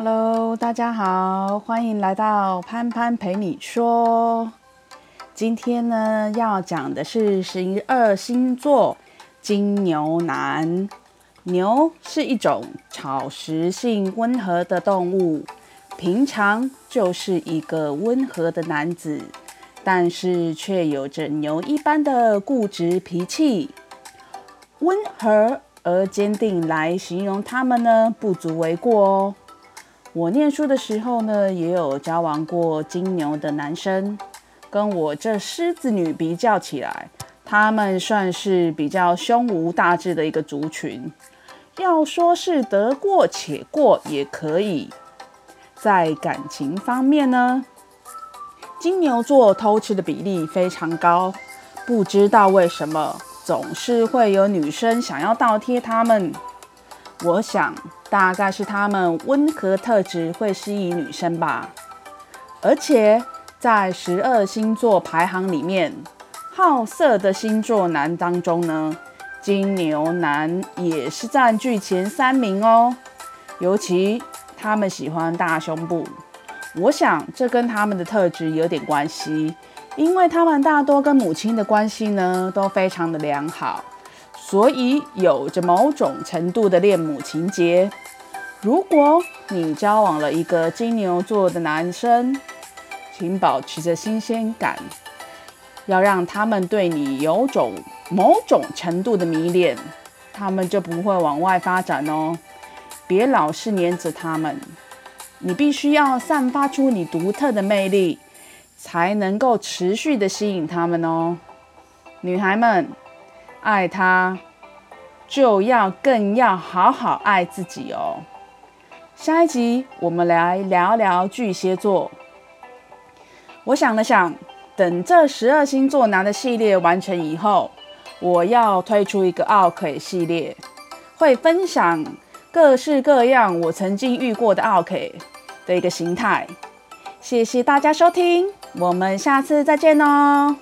Hello，大家好，欢迎来到潘潘陪你说。今天呢，要讲的是十二星座金牛男。牛是一种草食性温和的动物，平常就是一个温和的男子，但是却有着牛一般的固执脾气。温和而坚定来形容他们呢，不足为过哦。我念书的时候呢，也有交往过金牛的男生，跟我这狮子女比较起来，他们算是比较胸无大志的一个族群。要说是得过且过也可以。在感情方面呢，金牛座偷吃的比例非常高，不知道为什么总是会有女生想要倒贴他们。我想大概是他们温和特质会吸引女生吧。而且在十二星座排行里面，好色的星座男当中呢，金牛男也是占据前三名哦，尤其他们喜欢大胸部，我想这跟他们的特质有点关系，因为他们大多跟母亲的关系呢都非常的良好，所以有着某种程度的恋母情结。如果你交往了一个金牛座的男生，请保持着新鲜感，要让他们对你有种。某种程度的迷恋，他们就不会往外发展哦。别老是黏着他们，你必须要散发出你独特的魅力，才能够持续的吸引他们哦。女孩们，爱他就要更要好好爱自己哦。下一集我们来聊聊巨蟹座。我想了想，等这十二星座男的系列完成以后。我要推出一个奥客系列，会分享各式各样我曾经遇过的奥客的一个形态。谢谢大家收听，我们下次再见哦。